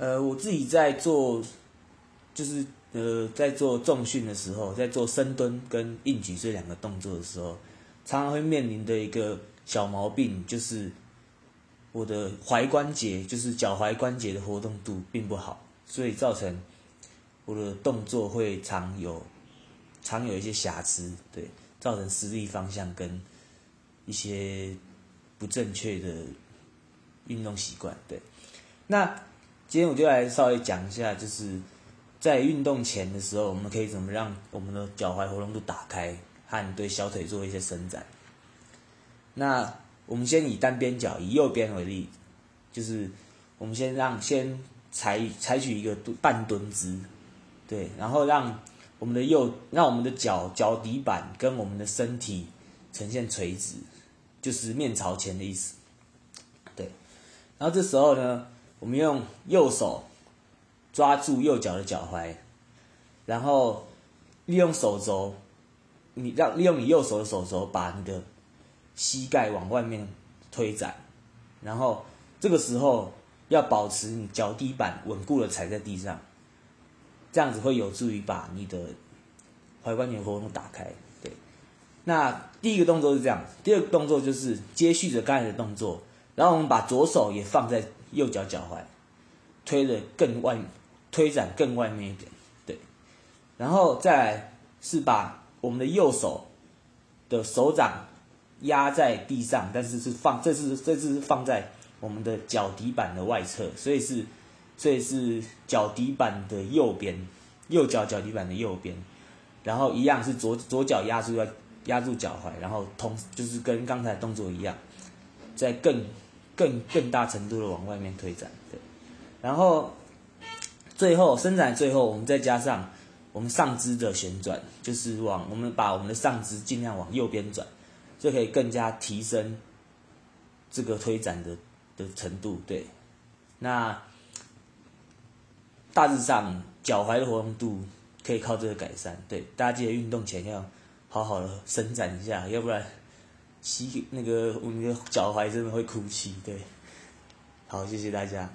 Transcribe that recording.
呃，我自己在做，就是呃，在做重训的时候，在做深蹲跟硬举这两个动作的时候，常常会面临的一个小毛病，就是我的踝关节，就是脚踝关节的活动度并不好，所以造成我的动作会常有常有一些瑕疵，对，造成施力方向跟一些不正确的运动习惯，对，那。今天我就来稍微讲一下，就是在运动前的时候，我们可以怎么让我们的脚踝活动度打开，和对小腿做一些伸展。那我们先以单边脚，以右边为例，就是我们先让先采采取一个半蹲姿，对，然后让我们的右让我们的脚脚底板跟我们的身体呈现垂直，就是面朝前的意思，对。然后这时候呢。我们用右手抓住右脚的脚踝，然后利用手肘，你让利用你右手的手肘把你的膝盖往外面推展，然后这个时候要保持你脚底板稳固的踩在地上，这样子会有助于把你的踝关节活动打开。对，那第一个动作是这样，第二个动作就是接续着刚才的动作，然后我们把左手也放在。右脚脚踝推的更外，推展更外面一点，对，然后再来是把我们的右手的手掌压在地上，但是是放，这次这次是放在我们的脚底板的外侧，所以是，所以是脚底板的右边，右脚脚底板的右边，然后一样是左左脚压住要压住脚踝，然后同就是跟刚才动作一样，在更。更更大程度的往外面推展，对，然后最后伸展最后，我们再加上我们上肢的旋转，就是往我们把我们的上肢尽量往右边转，就可以更加提升这个推展的的程度，对。那大致上脚踝的活动度可以靠这个改善，对。大家记得运动前要好好的伸展一下，要不然。膝那个我们的脚踝真的会哭泣，对，好，谢谢大家。